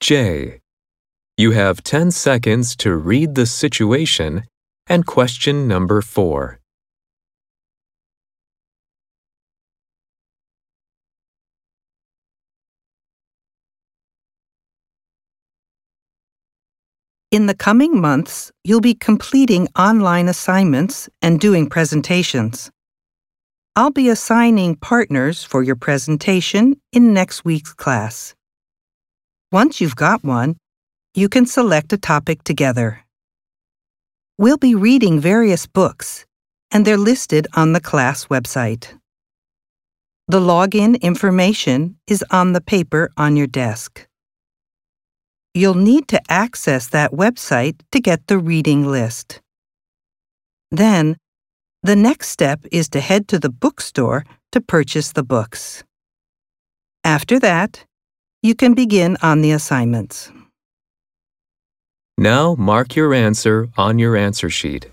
J. You have 10 seconds to read the situation and question number 4. In the coming months, you'll be completing online assignments and doing presentations. I'll be assigning partners for your presentation in next week's class. Once you've got one, you can select a topic together. We'll be reading various books, and they're listed on the class website. The login information is on the paper on your desk. You'll need to access that website to get the reading list. Then, the next step is to head to the bookstore to purchase the books. After that, you can begin on the assignments. Now mark your answer on your answer sheet.